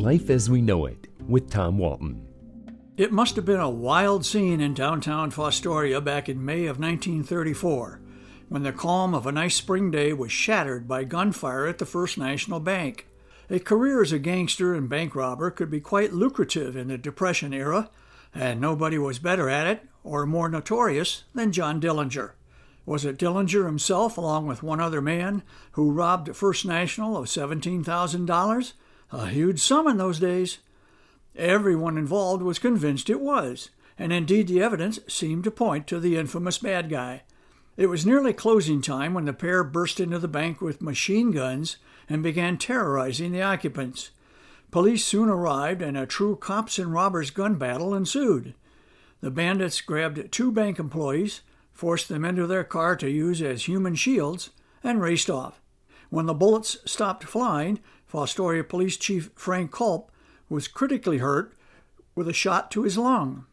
Life as We Know It with Tom Walton. It must have been a wild scene in downtown Fostoria back in May of 1934 when the calm of a nice spring day was shattered by gunfire at the First National Bank. A career as a gangster and bank robber could be quite lucrative in the Depression era, and nobody was better at it or more notorious than John Dillinger. Was it Dillinger himself, along with one other man, who robbed First National of $17,000? A huge sum in those days. Everyone involved was convinced it was, and indeed the evidence seemed to point to the infamous bad guy. It was nearly closing time when the pair burst into the bank with machine guns and began terrorizing the occupants. Police soon arrived, and a true cops and robbers gun battle ensued. The bandits grabbed two bank employees, forced them into their car to use as human shields, and raced off. When the bullets stopped flying, Fostoria Police Chief Frank Culp was critically hurt with a shot to his lung.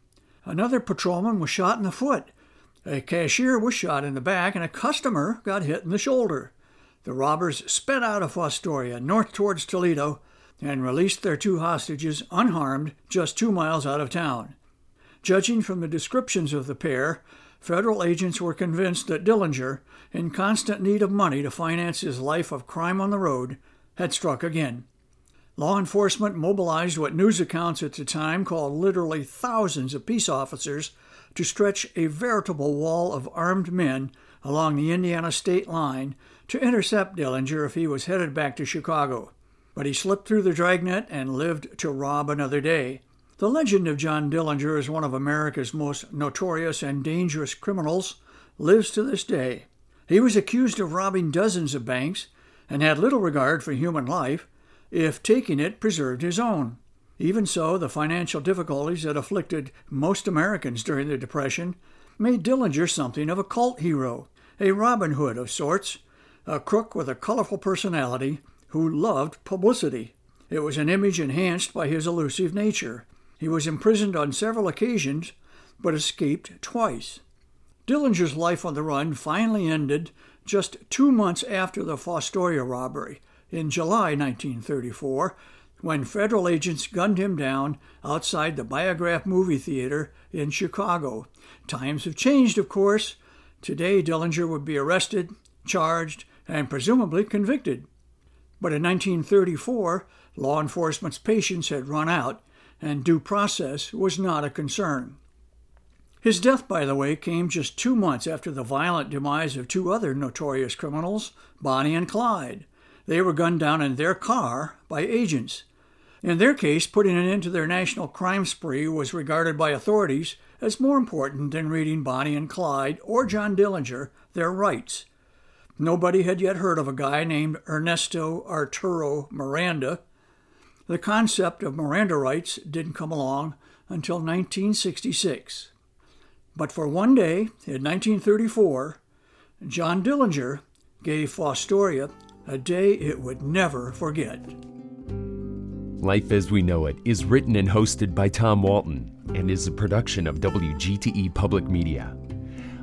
Another patrolman was shot in the foot a cashier was shot in the back, and a customer got hit in the shoulder. The robbers sped out of Fostoria, north towards Toledo, and released their two hostages unharmed just two miles out of town. Judging from the descriptions of the pair, federal agents were convinced that Dillinger, in constant need of money to finance his life of crime on the road, had struck again. Law enforcement mobilized what news accounts at the time called literally thousands of peace officers to stretch a veritable wall of armed men along the Indiana state line to intercept Dillinger if he was headed back to Chicago. But he slipped through the dragnet and lived to rob another day. The legend of John Dillinger as one of America's most notorious and dangerous criminals lives to this day. He was accused of robbing dozens of banks and had little regard for human life if taking it preserved his own. Even so, the financial difficulties that afflicted most Americans during the Depression made Dillinger something of a cult hero, a Robin Hood of sorts, a crook with a colorful personality who loved publicity. It was an image enhanced by his elusive nature. He was imprisoned on several occasions, but escaped twice. Dillinger's life on the run finally ended just two months after the Fostoria robbery in July 1934 when federal agents gunned him down outside the Biograph movie theater in Chicago. Times have changed, of course. Today, Dillinger would be arrested, charged, and presumably convicted. But in 1934, law enforcement's patience had run out, and due process was not a concern. His death, by the way, came just two months after the violent demise of two other notorious criminals, Bonnie and Clyde. They were gunned down in their car by agents. In their case, putting an end to their national crime spree was regarded by authorities as more important than reading Bonnie and Clyde or John Dillinger their rights. Nobody had yet heard of a guy named Ernesto Arturo Miranda. The concept of Miranda rights didn't come along until 1966. But for one day in 1934, John Dillinger gave Fostoria a day it would never forget. Life as We Know It is written and hosted by Tom Walton and is a production of WGTE Public Media.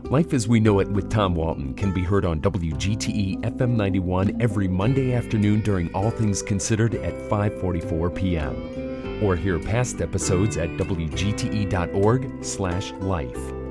Life as We Know It with Tom Walton can be heard on WGTE FM 91 every Monday afternoon during All Things Considered at 5:44 p.m. or hear past episodes at wgte.org/life.